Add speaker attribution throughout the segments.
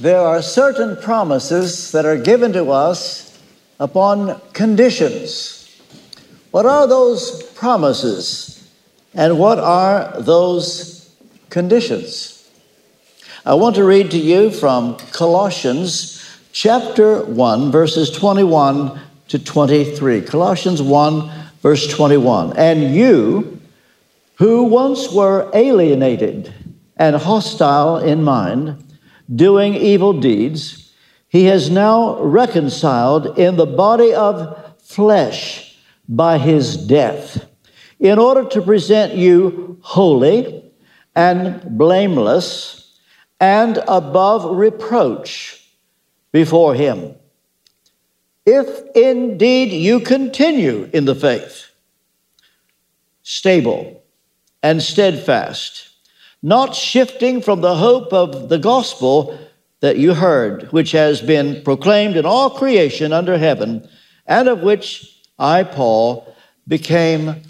Speaker 1: there are certain promises that are given to us upon conditions. What are those promises and what are those conditions? I want to read to you from Colossians chapter 1, verses 21 to 23. Colossians 1, verse 21. And you, who once were alienated and hostile in mind, doing evil deeds, he has now reconciled in the body of flesh by his death, in order to present you holy and blameless and above reproach before him. If indeed you continue in the faith, stable and steadfast, not shifting from the hope of the gospel that you heard, which has been proclaimed in all creation under heaven, and of which I, Paul, became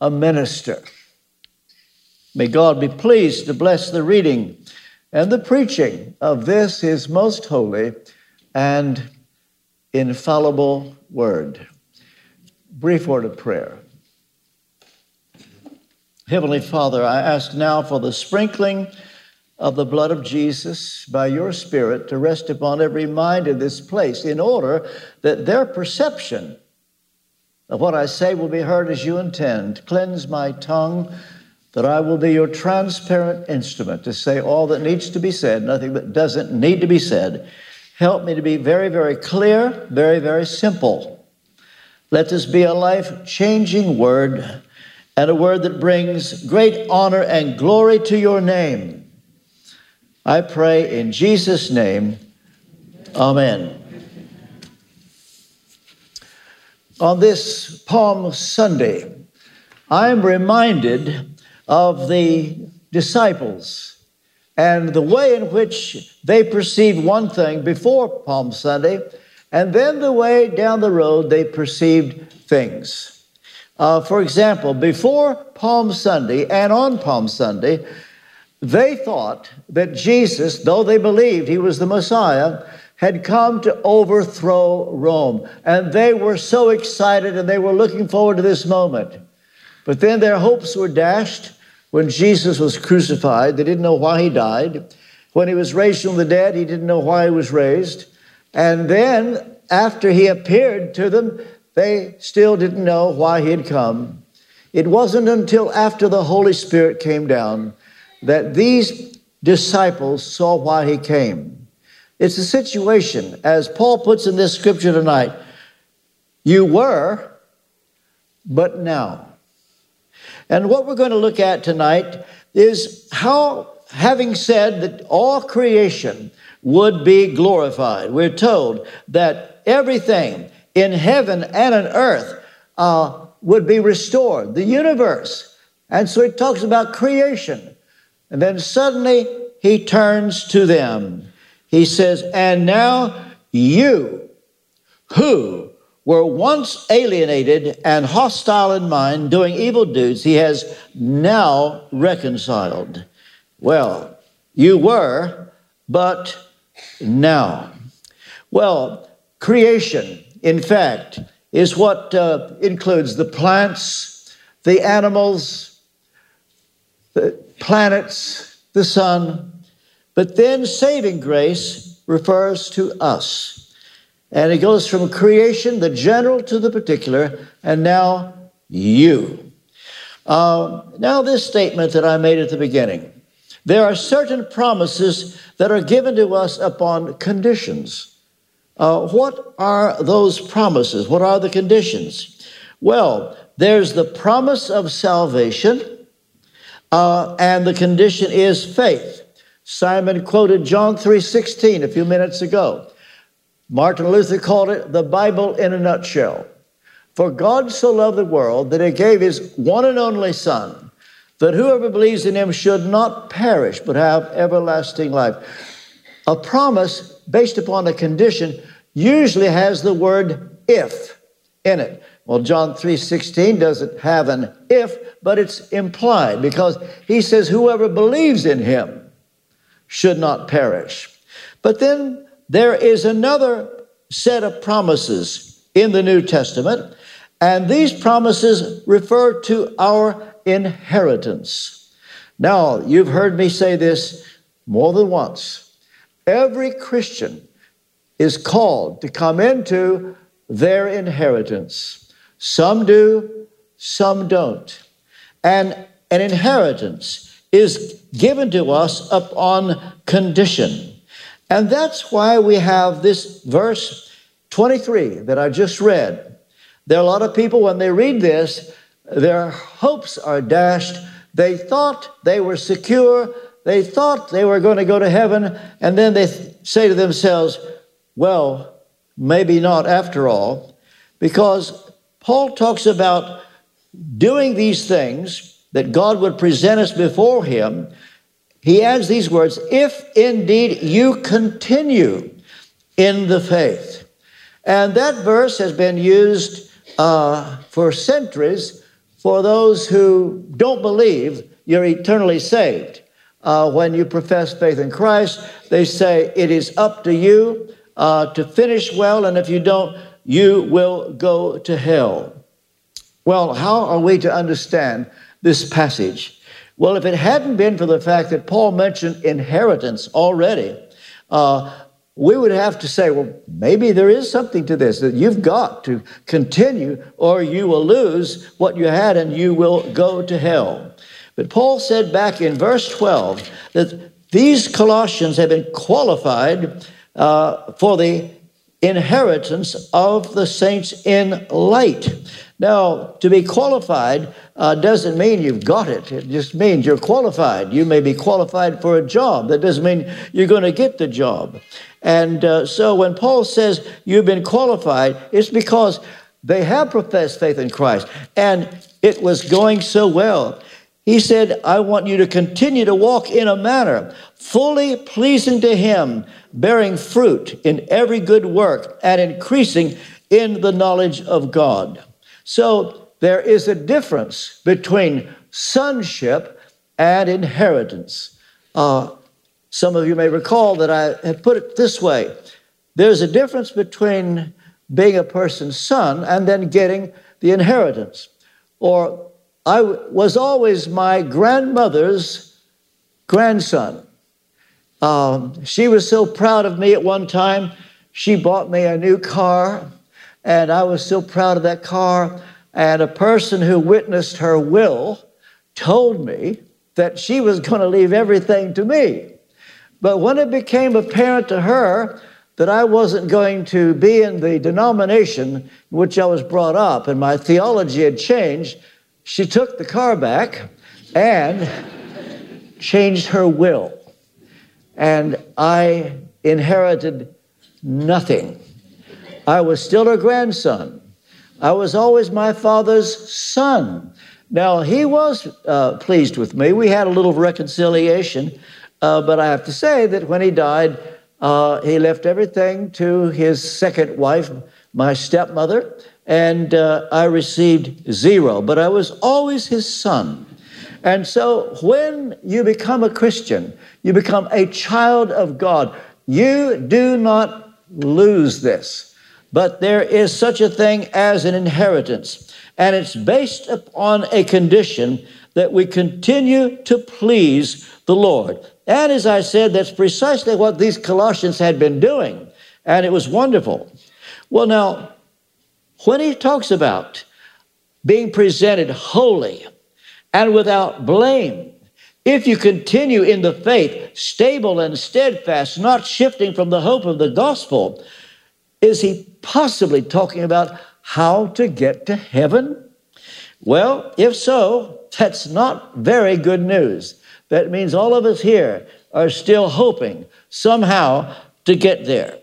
Speaker 1: a minister. May God be pleased to bless the reading and the preaching of this, his most holy and infallible word. Brief word of prayer. Heavenly Father, I ask now for the sprinkling of the blood of Jesus by your Spirit to rest upon every mind in this place in order that their perception of what I say will be heard as you intend. Cleanse my tongue that I will be your transparent instrument to say all that needs to be said, nothing that doesn't need to be said. Help me to be very, very clear, very, very simple. Let this be a life changing word and a word that brings great honor and glory to your name. I pray in Jesus' name, Amen. On this Palm Sunday, I am reminded of the disciples and the way in which they perceived one thing before Palm Sunday, and then the way down the road they perceived things. Uh, for example, before Palm Sunday and on Palm Sunday, they thought that Jesus, though they believed he was the Messiah, had come to overthrow Rome. And they were so excited and they were looking forward to this moment. But then their hopes were dashed when Jesus was crucified. They didn't know why he died. When he was raised from the dead, he didn't know why he was raised. And then, after he appeared to them, they still didn't know why he had come. It wasn't until after the Holy Spirit came down that these disciples saw why he came. It's a situation, as Paul puts in this scripture tonight you were, but now. And what we're going to look at tonight is how, having said that all creation would be glorified, we're told that everything in heaven and on earth uh, would be restored, the universe. And so he talks about creation. And then suddenly he turns to them. He says, And now you who were once alienated and hostile in mind, doing evil deeds, he has now reconciled. Well, you were, but now. Well, creation in fact, is what uh, includes the plants, the animals, the planets, the sun. But then saving grace refers to us. And it goes from creation, the general to the particular, and now you. Uh, now, this statement that I made at the beginning there are certain promises that are given to us upon conditions. Uh, what are those promises? What are the conditions? Well, there's the promise of salvation, uh, and the condition is faith. Simon quoted John 3:16 a few minutes ago. Martin Luther called it the Bible in a nutshell. For God so loved the world that he gave his one and only Son, that whoever believes in him should not perish but have everlasting life. A promise based upon a condition usually has the word if in it. Well, John 3:16 doesn't have an if, but it's implied because he says whoever believes in him should not perish. But then there is another set of promises in the New Testament, and these promises refer to our inheritance. Now, you've heard me say this more than once. Every Christian is called to come into their inheritance. Some do, some don't. And an inheritance is given to us upon condition. And that's why we have this verse 23 that I just read. There are a lot of people, when they read this, their hopes are dashed. They thought they were secure. They thought they were going to go to heaven. And then they th- say to themselves, well, maybe not after all, because Paul talks about doing these things that God would present us before him he adds these words if indeed you continue in the faith. And that verse has been used uh, for centuries for those who don't believe you're eternally saved. Uh, when you profess faith in Christ, they say it is up to you uh, to finish well, and if you don't, you will go to hell. Well, how are we to understand this passage? Well, if it hadn't been for the fact that Paul mentioned inheritance already, uh, we would have to say, well, maybe there is something to this, that you've got to continue or you will lose what you had and you will go to hell. But Paul said back in verse 12 that these Colossians have been qualified uh, for the inheritance of the saints in light. Now, to be qualified uh, doesn't mean you've got it. It just means you're qualified. You may be qualified for a job. That doesn't mean you're going to get the job. And uh, so when Paul says you've been qualified, it's because they have professed faith in Christ and it was going so well. He said, I want you to continue to walk in a manner fully pleasing to Him, bearing fruit in every good work and increasing in the knowledge of God. So there is a difference between sonship and inheritance. Uh, some of you may recall that I had put it this way there's a difference between being a person's son and then getting the inheritance. Or I was always my grandmother's grandson. Um, she was so proud of me at one time. She bought me a new car and I was so proud of that car. And a person who witnessed her will told me that she was going to leave everything to me. But when it became apparent to her that I wasn't going to be in the denomination in which I was brought up and my theology had changed, she took the car back and changed her will. And I inherited nothing. I was still her grandson. I was always my father's son. Now, he was uh, pleased with me. We had a little reconciliation, uh, but I have to say that when he died, uh, he left everything to his second wife, my stepmother, and uh, I received zero, but I was always his son. And so when you become a Christian, you become a child of God. You do not lose this. But there is such a thing as an inheritance, and it's based upon a condition that we continue to please the Lord. And as I said, that's precisely what these Colossians had been doing, and it was wonderful. Well, now, when he talks about being presented holy and without blame, if you continue in the faith, stable and steadfast, not shifting from the hope of the gospel, is he possibly talking about how to get to heaven? Well, if so, that's not very good news. That means all of us here are still hoping somehow to get there.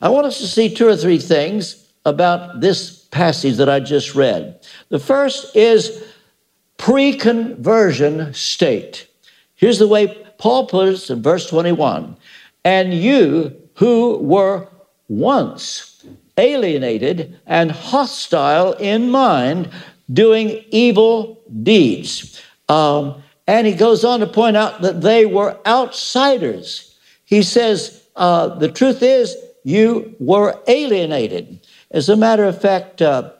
Speaker 1: I want us to see two or three things about this passage that I just read. The first is pre conversion state. Here's the way Paul puts it in verse 21 And you who were once alienated and hostile in mind, doing evil deeds. Um, and he goes on to point out that they were outsiders. He says, uh, the truth is, you were alienated. As a matter of fact, uh,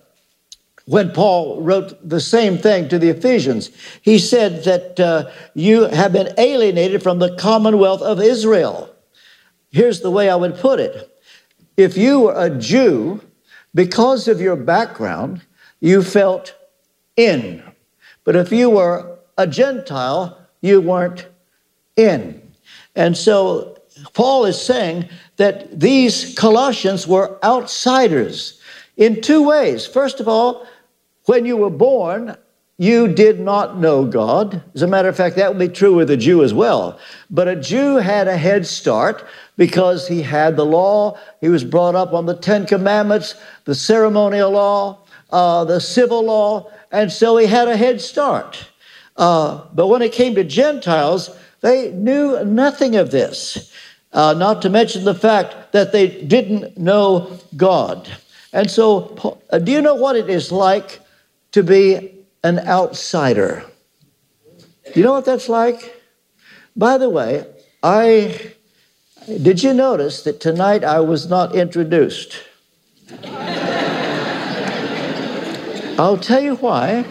Speaker 1: when Paul wrote the same thing to the Ephesians, he said that uh, you have been alienated from the commonwealth of Israel. Here's the way I would put it if you were a Jew, because of your background, you felt in. But if you were a Gentile, you weren't in. And so Paul is saying that these Colossians were outsiders in two ways. First of all, when you were born, you did not know God. As a matter of fact, that would be true with a Jew as well. But a Jew had a head start because he had the law. He was brought up on the Ten Commandments, the ceremonial law, uh, the civil law, and so he had a head start. Uh, but when it came to Gentiles, they knew nothing of this, uh, not to mention the fact that they didn't know God. And so, uh, do you know what it is like to be an outsider? You know what that's like? By the way, I did you notice that tonight I was not introduced? I'll tell you why.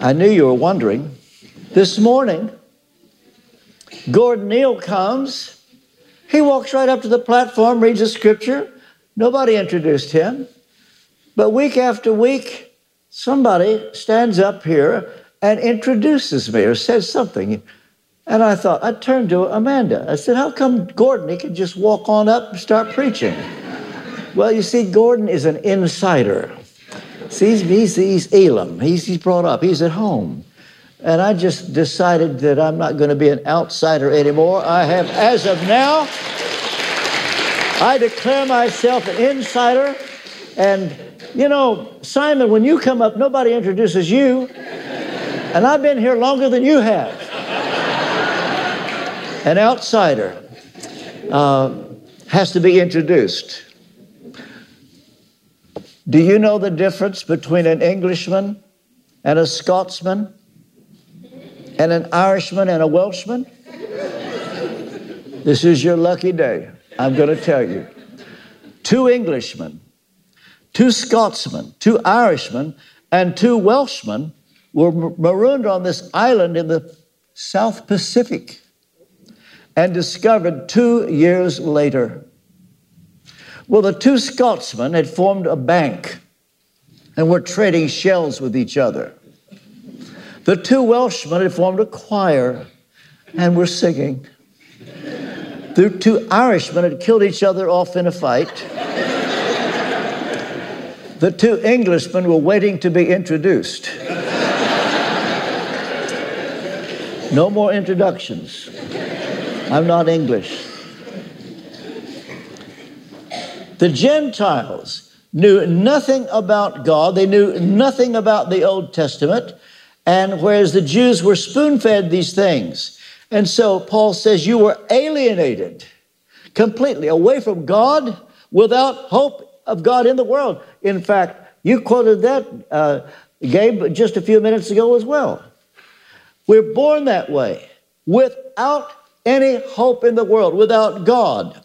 Speaker 1: I knew you were wondering. This morning, Gordon Neal comes. He walks right up to the platform, reads the scripture. Nobody introduced him. But week after week, somebody stands up here and introduces me or says something. And I thought, I turned to Amanda. I said, How come Gordon, he could just walk on up and start preaching? well, you see, Gordon is an insider. See, he's, he's Elim. He's, he's brought up. He's at home. And I just decided that I'm not going to be an outsider anymore. I have, as of now, I declare myself an insider. And, you know, Simon, when you come up, nobody introduces you. And I've been here longer than you have. An outsider uh, has to be introduced. Do you know the difference between an Englishman and a Scotsman and an Irishman and a Welshman? This is your lucky day. I'm going to tell you. Two Englishmen, two Scotsmen, two Irishmen, and two Welshmen were marooned on this island in the South Pacific and discovered two years later. Well, the two Scotsmen had formed a bank and were trading shells with each other. The two Welshmen had formed a choir and were singing. The two Irishmen had killed each other off in a fight. The two Englishmen were waiting to be introduced. No more introductions. I'm not English. The Gentiles knew nothing about God, they knew nothing about the Old Testament, and whereas the Jews were spoon fed these things. And so Paul says, You were alienated completely away from God without hope of God in the world. In fact, you quoted that, uh, Gabe, just a few minutes ago as well. We're born that way without any hope in the world, without God.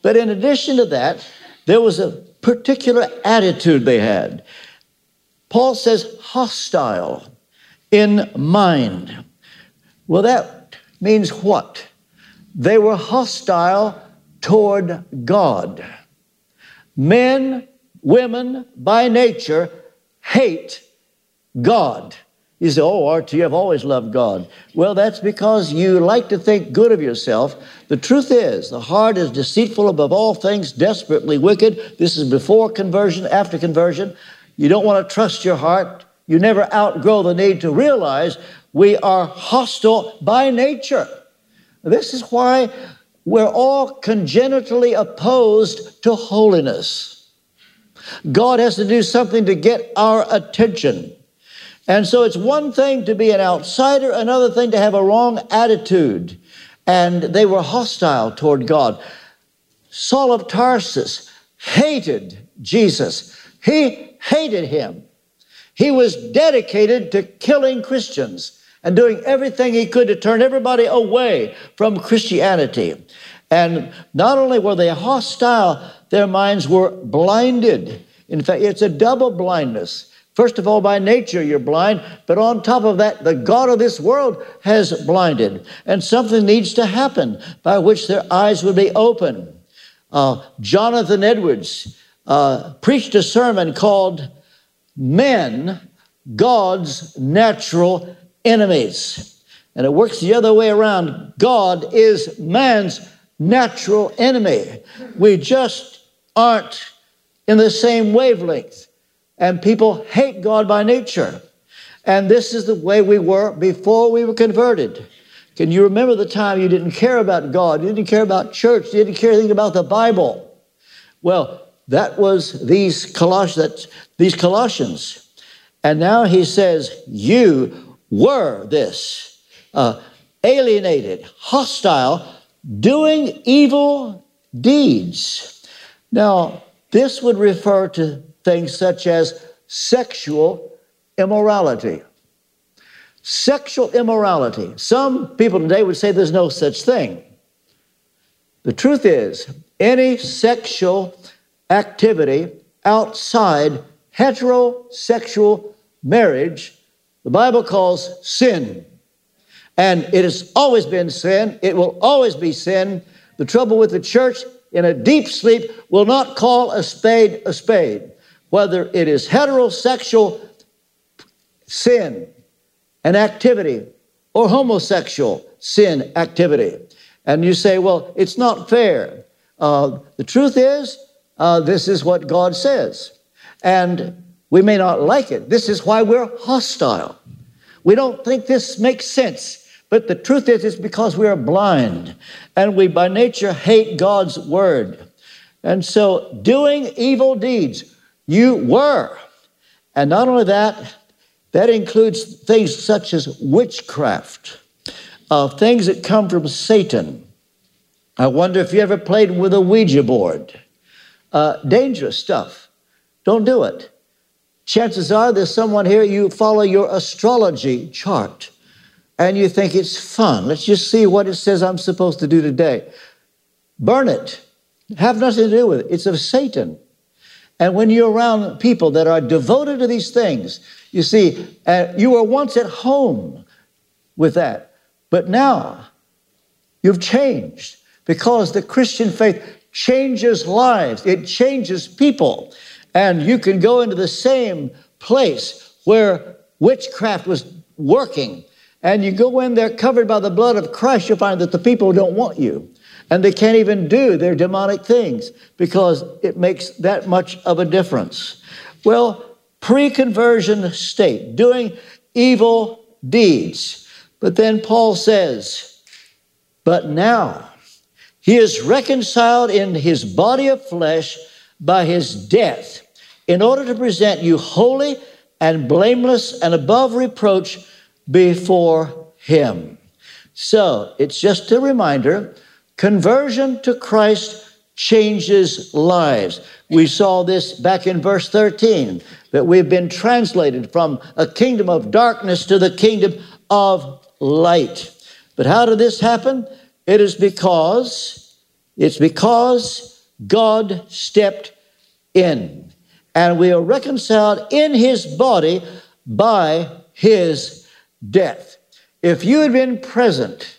Speaker 1: But in addition to that, there was a particular attitude they had. Paul says hostile in mind. Well, that means what? They were hostile toward God. Men, women, by nature, hate God. You say, Oh, you have always loved God. Well, that's because you like to think good of yourself. The truth is, the heart is deceitful above all things, desperately wicked. This is before conversion, after conversion. You don't want to trust your heart. You never outgrow the need to realize we are hostile by nature. This is why we're all congenitally opposed to holiness. God has to do something to get our attention. And so it's one thing to be an outsider, another thing to have a wrong attitude. And they were hostile toward God. Saul of Tarsus hated Jesus, he hated him. He was dedicated to killing Christians and doing everything he could to turn everybody away from Christianity. And not only were they hostile, their minds were blinded. In fact, it's a double blindness. First of all, by nature, you're blind, but on top of that, the God of this world has blinded. And something needs to happen by which their eyes would be open. Uh, Jonathan Edwards uh, preached a sermon called Men, God's Natural Enemies. And it works the other way around. God is man's natural enemy. We just aren't in the same wavelength. And people hate God by nature. And this is the way we were before we were converted. Can you remember the time you didn't care about God? You didn't care about church. You didn't care anything about the Bible. Well, that was these Colossians, these Colossians. And now he says, You were this uh, alienated, hostile, doing evil deeds. Now, this would refer to things such as sexual immorality. Sexual immorality. Some people today would say there's no such thing. The truth is, any sexual activity outside heterosexual marriage, the Bible calls sin. And it has always been sin. It will always be sin. The trouble with the church in a deep sleep will not call a spade a spade whether it is heterosexual sin and activity or homosexual sin activity. And you say, well, it's not fair. Uh, the truth is, uh, this is what God says. And we may not like it. This is why we're hostile. We don't think this makes sense. But the truth is, it's because we are blind and we by nature hate God's word. And so, doing evil deeds, you were. And not only that, that includes things such as witchcraft, uh, things that come from Satan. I wonder if you ever played with a Ouija board. Uh, dangerous stuff. Don't do it. Chances are there's someone here, you follow your astrology chart and you think it's fun. Let's just see what it says I'm supposed to do today. Burn it. Have nothing to do with it. It's of Satan. And when you're around people that are devoted to these things, you see, uh, you were once at home with that, but now you've changed because the Christian faith changes lives, it changes people. And you can go into the same place where witchcraft was working, and you go in there covered by the blood of Christ, you'll find that the people don't want you. And they can't even do their demonic things because it makes that much of a difference. Well, pre conversion state, doing evil deeds. But then Paul says, but now he is reconciled in his body of flesh by his death in order to present you holy and blameless and above reproach before him. So it's just a reminder Conversion to Christ changes lives. We saw this back in verse 13 that we've been translated from a kingdom of darkness to the kingdom of light. But how did this happen? It is because it's because God stepped in and we are reconciled in his body by his death. If you had been present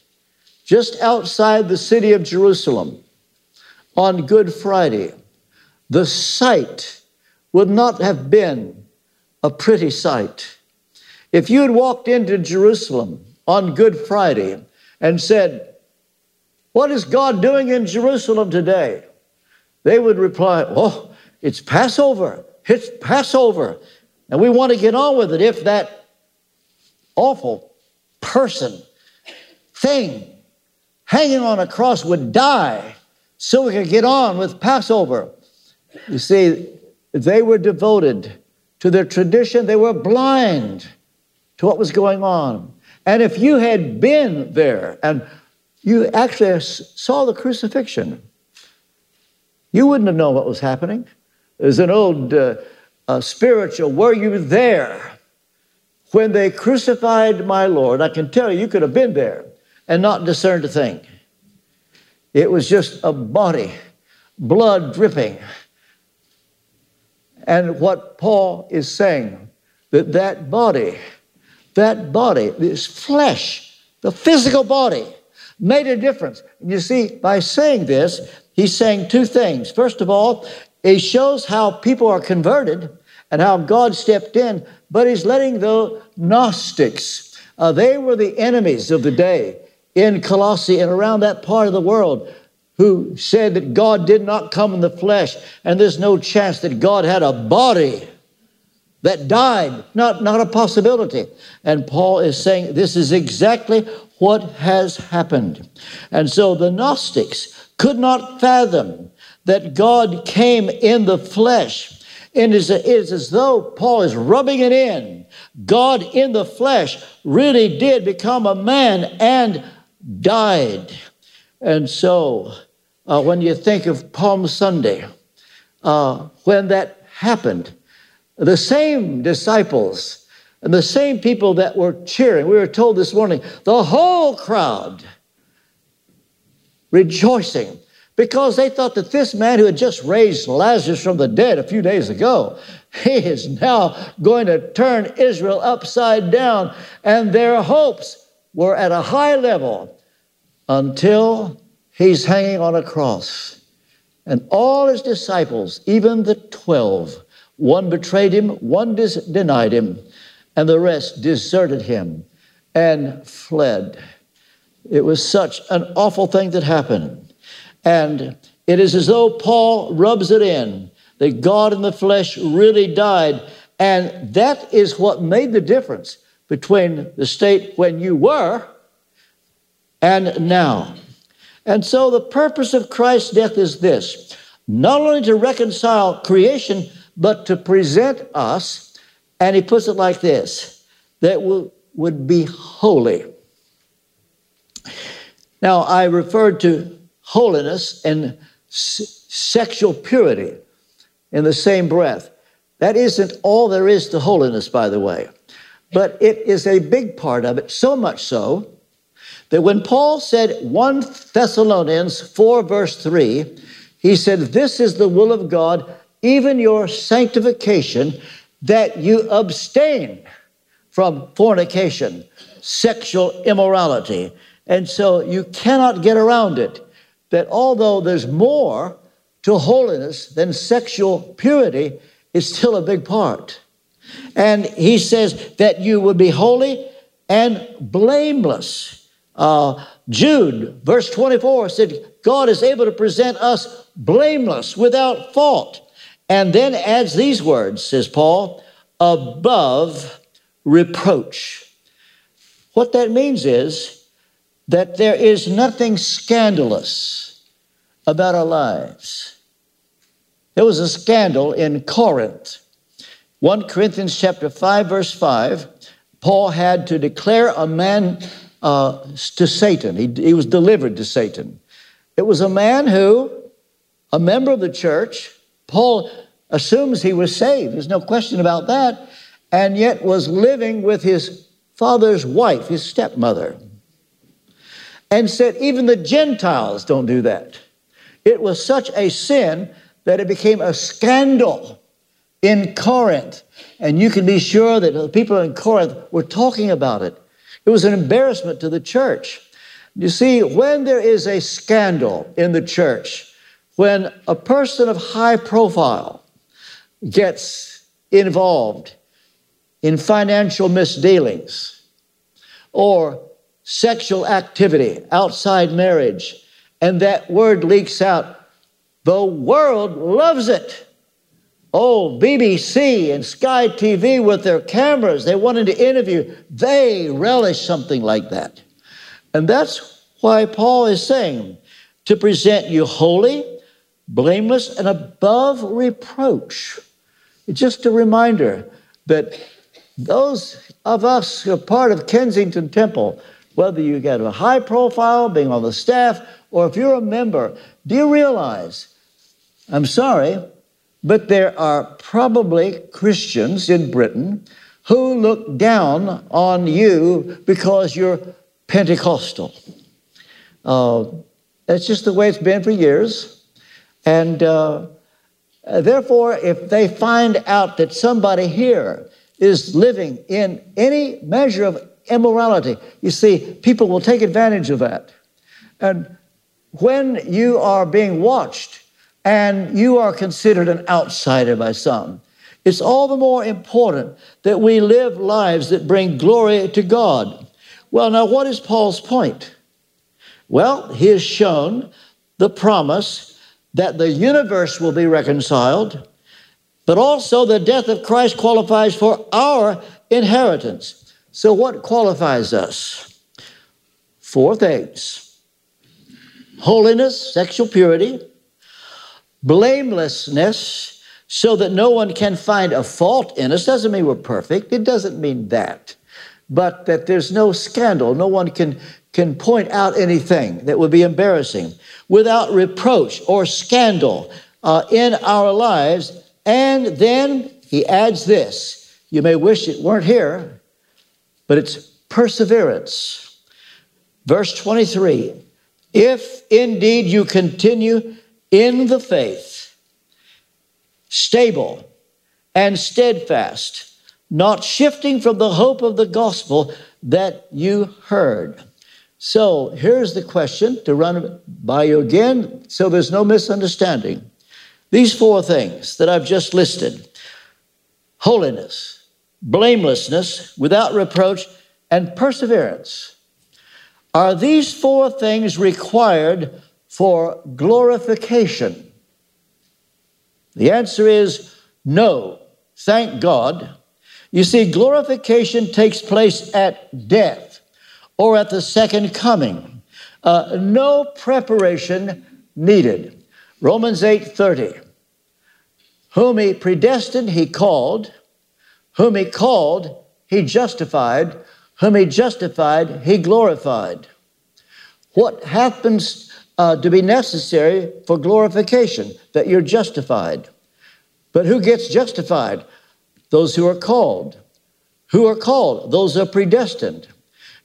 Speaker 1: just outside the city of Jerusalem on Good Friday, the sight would not have been a pretty sight. If you had walked into Jerusalem on Good Friday and said, What is God doing in Jerusalem today? They would reply, Oh, it's Passover. It's Passover. And we want to get on with it if that awful person, thing, hanging on a cross would die so we could get on with Passover. You see, they were devoted to their tradition, they were blind to what was going on. And if you had been there and you actually saw the crucifixion, you wouldn't have known what was happening. There's an old uh, uh, spiritual, were you there when they crucified my Lord? I can tell you, you could have been there and not discerned a thing. It was just a body, blood dripping. And what Paul is saying, that that body, that body, this flesh, the physical body, made a difference. You see, by saying this, he's saying two things. First of all, he shows how people are converted and how God stepped in, but he's letting the Gnostics, uh, they were the enemies of the day in Colossae and around that part of the world who said that God did not come in the flesh and there's no chance that God had a body that died, not, not a possibility. And Paul is saying this is exactly what has happened. And so the Gnostics could not fathom that God came in the flesh. And it is as though Paul is rubbing it in. God in the flesh really did become a man and died. And so, uh, when you think of Palm Sunday, uh, when that happened, the same disciples and the same people that were cheering, we were told this morning, the whole crowd rejoicing because they thought that this man who had just raised Lazarus from the dead a few days ago, he is now going to turn Israel upside down. And their hopes were at a high level until he's hanging on a cross. And all his disciples, even the 12, one betrayed him, one dis- denied him, and the rest deserted him and fled. It was such an awful thing that happened. And it is as though Paul rubs it in that God in the flesh really died. And that is what made the difference between the state when you were and now. And so the purpose of Christ's death is this not only to reconcile creation, but to present us, and he puts it like this that will, would be holy. Now, I referred to holiness and s- sexual purity in the same breath. That isn't all there is to holiness, by the way, but it is a big part of it, so much so that when Paul said 1 Thessalonians 4, verse 3, he said, This is the will of God, even your sanctification, that you abstain from fornication, sexual immorality. And so you cannot get around it. That although there's more to holiness than sexual purity, it's still a big part. And he says that you would be holy and blameless. Uh, Jude, verse 24, said, God is able to present us blameless, without fault. And then adds these words, says Paul, above reproach. What that means is that there is nothing scandalous about our lives. There was a scandal in Corinth. 1 Corinthians chapter 5 verse 5, Paul had to declare a man uh, to Satan. He, he was delivered to Satan. It was a man who, a member of the church, Paul assumes he was saved. There's no question about that. And yet was living with his father's wife, his stepmother. And said, even the Gentiles don't do that. It was such a sin that it became a scandal in Corinth. And you can be sure that the people in Corinth were talking about it. It was an embarrassment to the church. You see, when there is a scandal in the church, when a person of high profile gets involved in financial misdealings or sexual activity outside marriage, and that word leaks out, the world loves it. Oh, BBC and Sky TV with their cameras, they wanted to interview, they relish something like that. And that's why Paul is saying to present you holy, blameless, and above reproach. Just a reminder that those of us who are part of Kensington Temple, whether you get a high profile, being on the staff, or if you're a member, do you realize? I'm sorry, but there are probably Christians in Britain who look down on you because you're Pentecostal. Uh, That's just the way it's been for years. And uh, therefore, if they find out that somebody here is living in any measure of immorality, you see, people will take advantage of that. And when you are being watched and you are considered an outsider by some, it's all the more important that we live lives that bring glory to God. Well, now, what is Paul's point? Well, he has shown the promise that the universe will be reconciled, but also the death of Christ qualifies for our inheritance. So, what qualifies us? Four things holiness, sexual purity, blamelessness, so that no one can find a fault in us. Doesn't mean we're perfect, it doesn't mean that. But that there's no scandal, no one can, can point out anything that would be embarrassing without reproach or scandal uh, in our lives. And then he adds this you may wish it weren't here, but it's perseverance. Verse 23 if indeed you continue in the faith, stable and steadfast, not shifting from the hope of the gospel that you heard. So here's the question to run by you again so there's no misunderstanding. These four things that I've just listed holiness, blamelessness, without reproach, and perseverance are these four things required for glorification? The answer is no. Thank God. You see, glorification takes place at death or at the second coming. Uh, no preparation needed. Romans 8:30. Whom he predestined, he called. Whom he called, he justified. Whom he justified, he glorified. What happens uh, to be necessary for glorification? That you're justified. But who gets justified? Those who are called. Who are called? Those are predestined.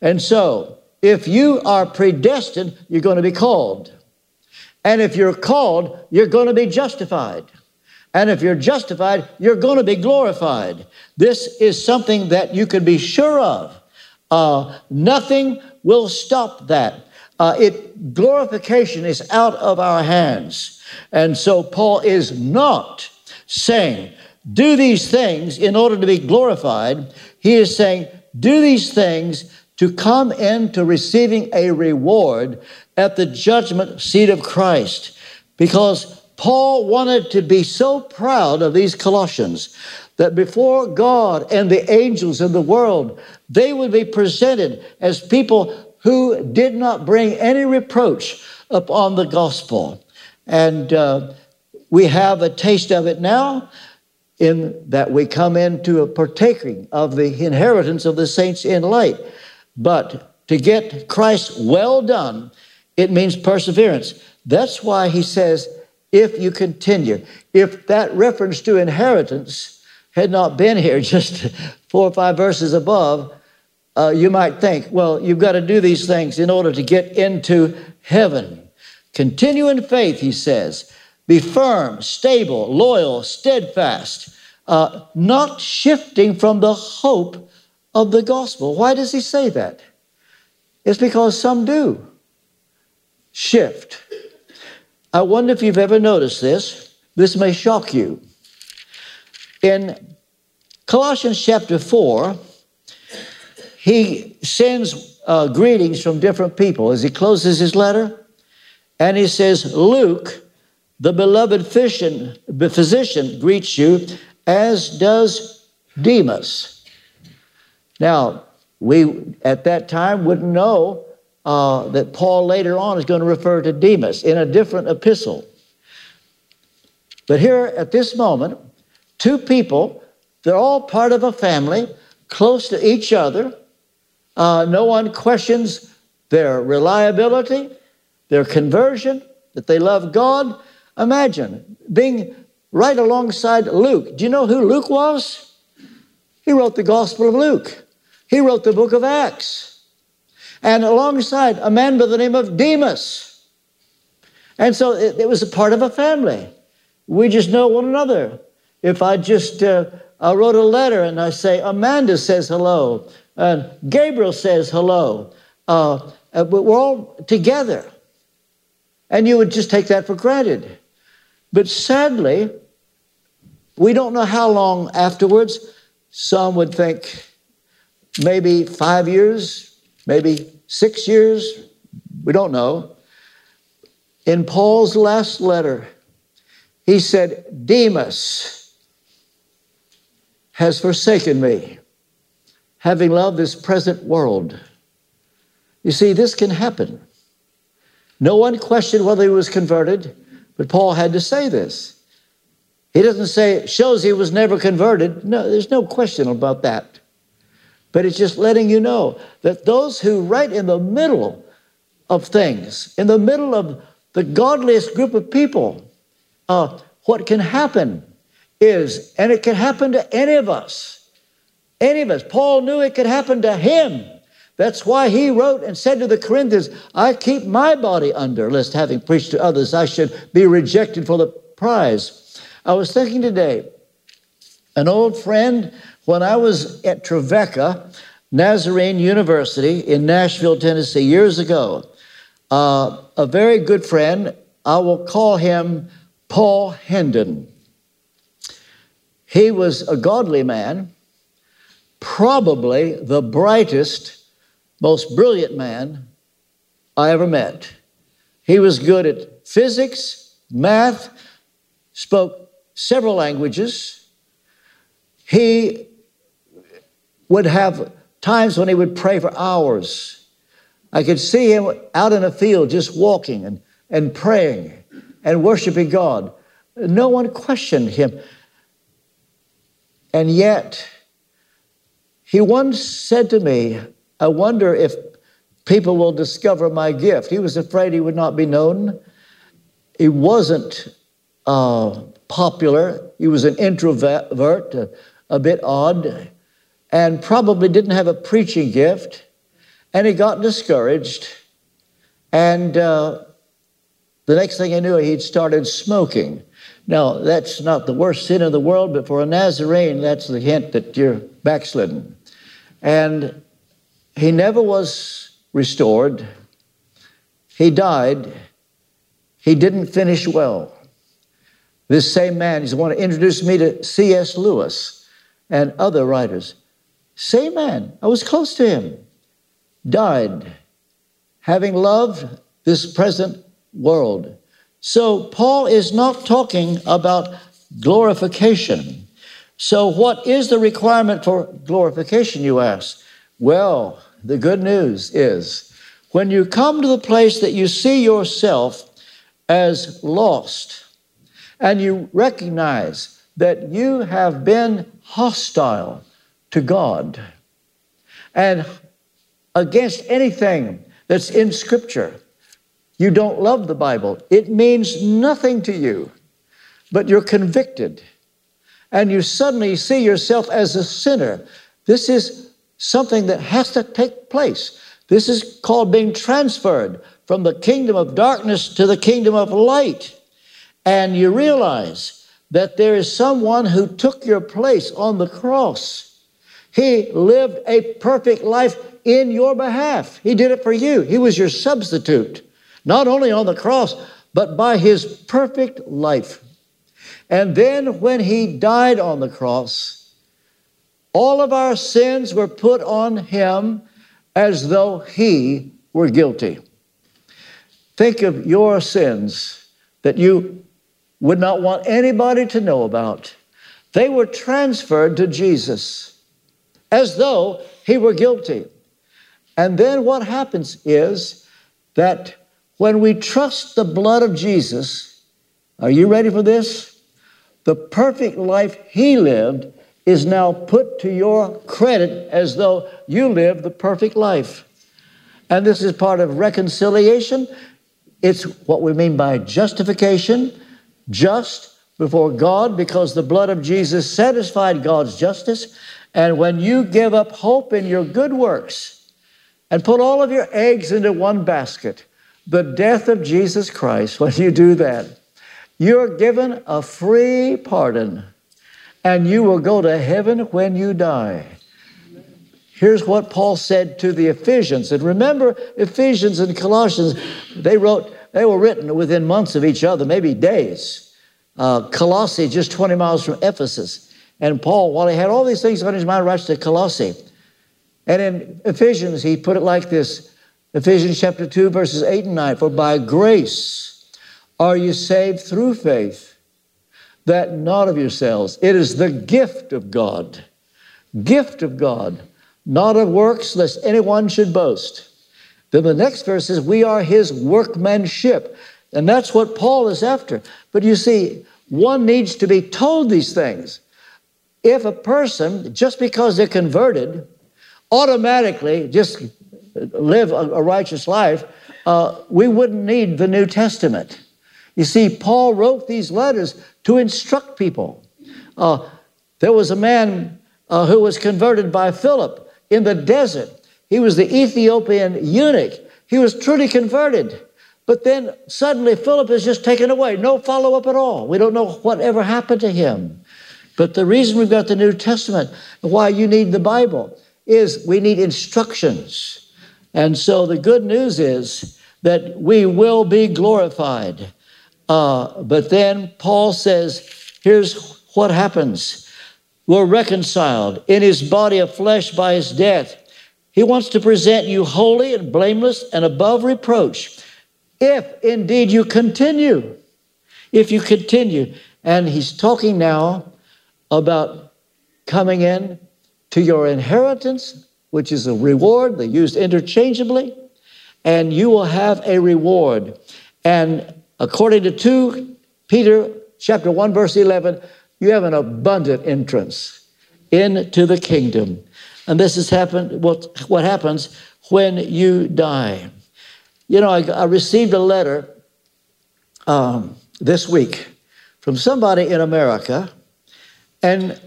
Speaker 1: And so, if you are predestined, you're going to be called. And if you're called, you're going to be justified. And if you're justified, you're going to be glorified. This is something that you can be sure of. Uh, nothing will stop that. Uh, it glorification is out of our hands, and so Paul is not saying do these things in order to be glorified. He is saying do these things to come into receiving a reward at the judgment seat of Christ, because Paul wanted to be so proud of these Colossians that before God and the angels in the world, they would be presented as people who did not bring any reproach upon the gospel. And uh, we have a taste of it now in that we come into a partaking of the inheritance of the saints in light. But to get Christ well done, it means perseverance. That's why he says, if you continue. If that reference to inheritance had not been here, just four or five verses above, uh, you might think, well, you've got to do these things in order to get into heaven. Continue in faith, he says. Be firm, stable, loyal, steadfast, uh, not shifting from the hope of the gospel. Why does he say that? It's because some do shift. I wonder if you've ever noticed this. This may shock you. In Colossians chapter 4, he sends uh, greetings from different people as he closes his letter. And he says, Luke, the beloved physician, physician greets you, as does Demas. Now, we at that time wouldn't know uh, that Paul later on is going to refer to Demas in a different epistle. But here at this moment, Two people, they're all part of a family, close to each other. Uh, no one questions their reliability, their conversion, that they love God. Imagine being right alongside Luke. Do you know who Luke was? He wrote the Gospel of Luke, he wrote the book of Acts. And alongside a man by the name of Demas. And so it, it was a part of a family. We just know one another. If I just uh, I wrote a letter and I say, Amanda says hello, and Gabriel says hello, uh, uh we're all together. And you would just take that for granted. But sadly, we don't know how long afterwards. Some would think maybe five years, maybe six years, we don't know. In Paul's last letter, he said, Demas has forsaken me, having loved this present world. You see, this can happen. No one questioned whether he was converted, but Paul had to say this. He doesn't say it shows he was never converted. No, there's no question about that. But it's just letting you know that those who, right in the middle of things, in the middle of the godliest group of people, uh, what can happen is, and it can happen to any of us, any of us. Paul knew it could happen to him. That's why he wrote and said to the Corinthians, I keep my body under, lest having preached to others, I should be rejected for the prize. I was thinking today, an old friend, when I was at Trevecca Nazarene University in Nashville, Tennessee, years ago, uh, a very good friend, I will call him Paul Hendon. He was a godly man, probably the brightest, most brilliant man I ever met. He was good at physics, math, spoke several languages. He would have times when he would pray for hours. I could see him out in a field just walking and, and praying and worshiping God. No one questioned him. And yet, he once said to me, I wonder if people will discover my gift. He was afraid he would not be known. He wasn't uh, popular, he was an introvert, a, a bit odd, and probably didn't have a preaching gift. And he got discouraged. And uh, the next thing I knew, he'd started smoking. Now, that's not the worst sin in the world, but for a Nazarene, that's the hint that you're backslidden. And he never was restored. He died. He didn't finish well. This same man, he's the one who introduced me to C.S. Lewis and other writers. Same man, I was close to him, died, having loved this present world. So Paul is not talking about glorification. So, what is the requirement for glorification, you ask? Well, the good news is when you come to the place that you see yourself as lost and you recognize that you have been hostile to God and against anything that's in Scripture, you don't love the Bible. It means nothing to you, but you're convicted and you suddenly see yourself as a sinner. This is something that has to take place. This is called being transferred from the kingdom of darkness to the kingdom of light. And you realize that there is someone who took your place on the cross. He lived a perfect life in your behalf. He did it for you. He was your substitute not only on the cross, but by his perfect life. And then when he died on the cross, all of our sins were put on him as though he were guilty. Think of your sins that you would not want anybody to know about. They were transferred to Jesus as though he were guilty. And then what happens is that when we trust the blood of Jesus, are you ready for this? The perfect life he lived is now put to your credit as though you lived the perfect life. And this is part of reconciliation. It's what we mean by justification, just before God, because the blood of Jesus satisfied God's justice. And when you give up hope in your good works and put all of your eggs into one basket, the death of Jesus Christ, when you do that, you're given a free pardon and you will go to heaven when you die. Here's what Paul said to the Ephesians. And remember, Ephesians and Colossians, they wrote, they were written within months of each other, maybe days. Uh, Colossae, just 20 miles from Ephesus. And Paul, while he had all these things on his mind, writes to Colossae. And in Ephesians, he put it like this Ephesians chapter 2, verses 8 and 9 For by grace are you saved through faith, that not of yourselves. It is the gift of God. Gift of God, not of works, lest anyone should boast. Then the next verse says, We are his workmanship. And that's what Paul is after. But you see, one needs to be told these things. If a person, just because they're converted, automatically just live a, righteous life, uh, we wouldn't need the New Testament. You see, Paul wrote these letters to instruct people. Uh, there was a man uh, who was converted by Philip in the desert. He was the Ethiopian eunuch. He was truly converted. But then suddenly Philip is just taken away. No follow up at all. We don't know what ever happened to him. But the reason we've got the New Testament, why you need the Bible, is we need instructions. And so the good news is that we will be glorified. Uh, but then Paul says, here's what happens. We're reconciled in his body of flesh by his death. He wants to present you holy and blameless and above reproach if indeed you continue. If you continue. And he's talking now about coming in to your inheritance, which is a reward. They used interchangeably. And you will have a reward. And according to 2 Peter chapter 1, verse 11, you have an abundant entrance into the kingdom. And this has happened, what, what happens when you die. You know, I, I received a letter um, this week from somebody in America, and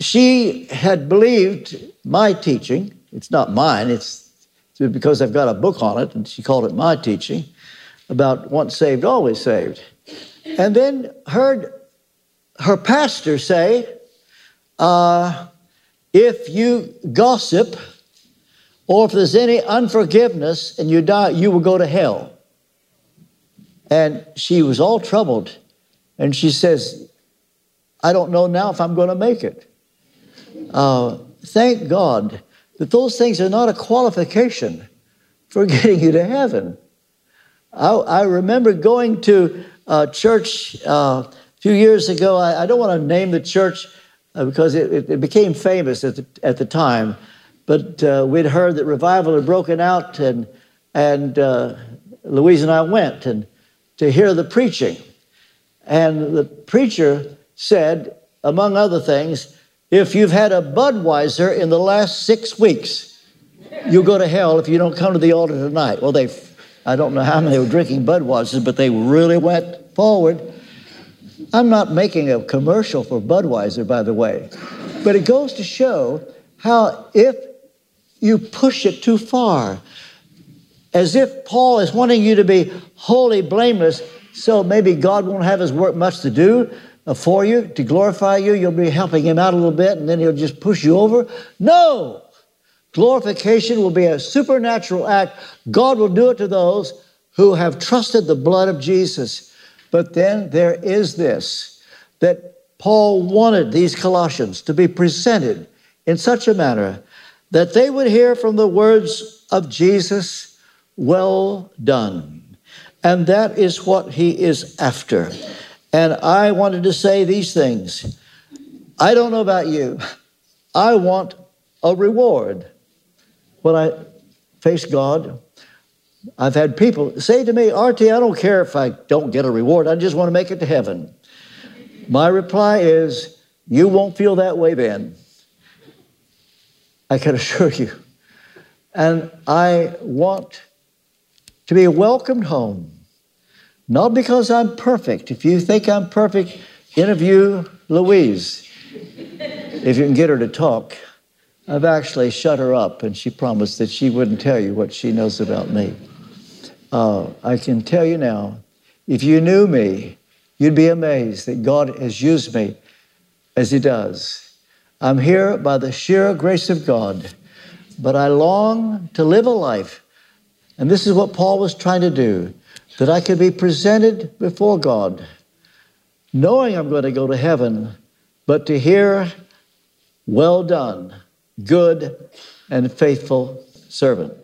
Speaker 1: she had believed my teaching. It's not mine, it's because I've got a book on it, and she called it my teaching about once saved, always saved. And then heard her pastor say, uh, if you gossip, or if there's any unforgiveness and you die, you will go to hell. And she was all troubled. And she says, I don't know now if I'm going to make it. Uh, thank God that those things are not a qualification for getting you to heaven. I, I remember going to a church uh, a few years ago. I, I, don't want to name the church uh, because it, it, it, became famous at the, at the time. But uh, we'd heard that revival had broken out, and, and uh, Louise and I went and to hear the preaching. And the preacher said, among other things, if you've had a Budweiser in the last six weeks, you'll go to hell if you don't come to the altar tonight. Well, they, I don't know how many were drinking Budweisers, but they really went forward. I'm not making a commercial for Budweiser, by the way, but it goes to show how if you push it too far. As if Paul is wanting you to be wholly blameless, so maybe God won't have his work much to do for you to glorify you. You'll be helping him out a little bit and then he'll just push you over. No! Glorification will be a supernatural act. God will do it to those who have trusted the blood of Jesus. But then there is this that Paul wanted these Colossians to be presented in such a manner that they would hear from the words of Jesus, Well done. And that is what he is after. And I wanted to say these things. I don't know about you. I want a reward when I face God. I've had people say to me, RT, I don't care if I don't get a reward, I just want to make it to heaven. My reply is, You won't feel that way then. I can assure you. And I want to be welcomed home, not because I'm perfect. If you think I'm perfect, interview Louise. If you can get her to talk. I've actually shut her up, and she promised that she wouldn't tell you what she knows about me. Uh, I can tell you now, if you knew me, you'd be amazed that God has used me as He does. I'm here by the sheer grace of God, but I long to live a life, and this is what Paul was trying to do, that I could be presented before God, knowing I'm going to go to heaven, but to hear, well done, good and faithful servant.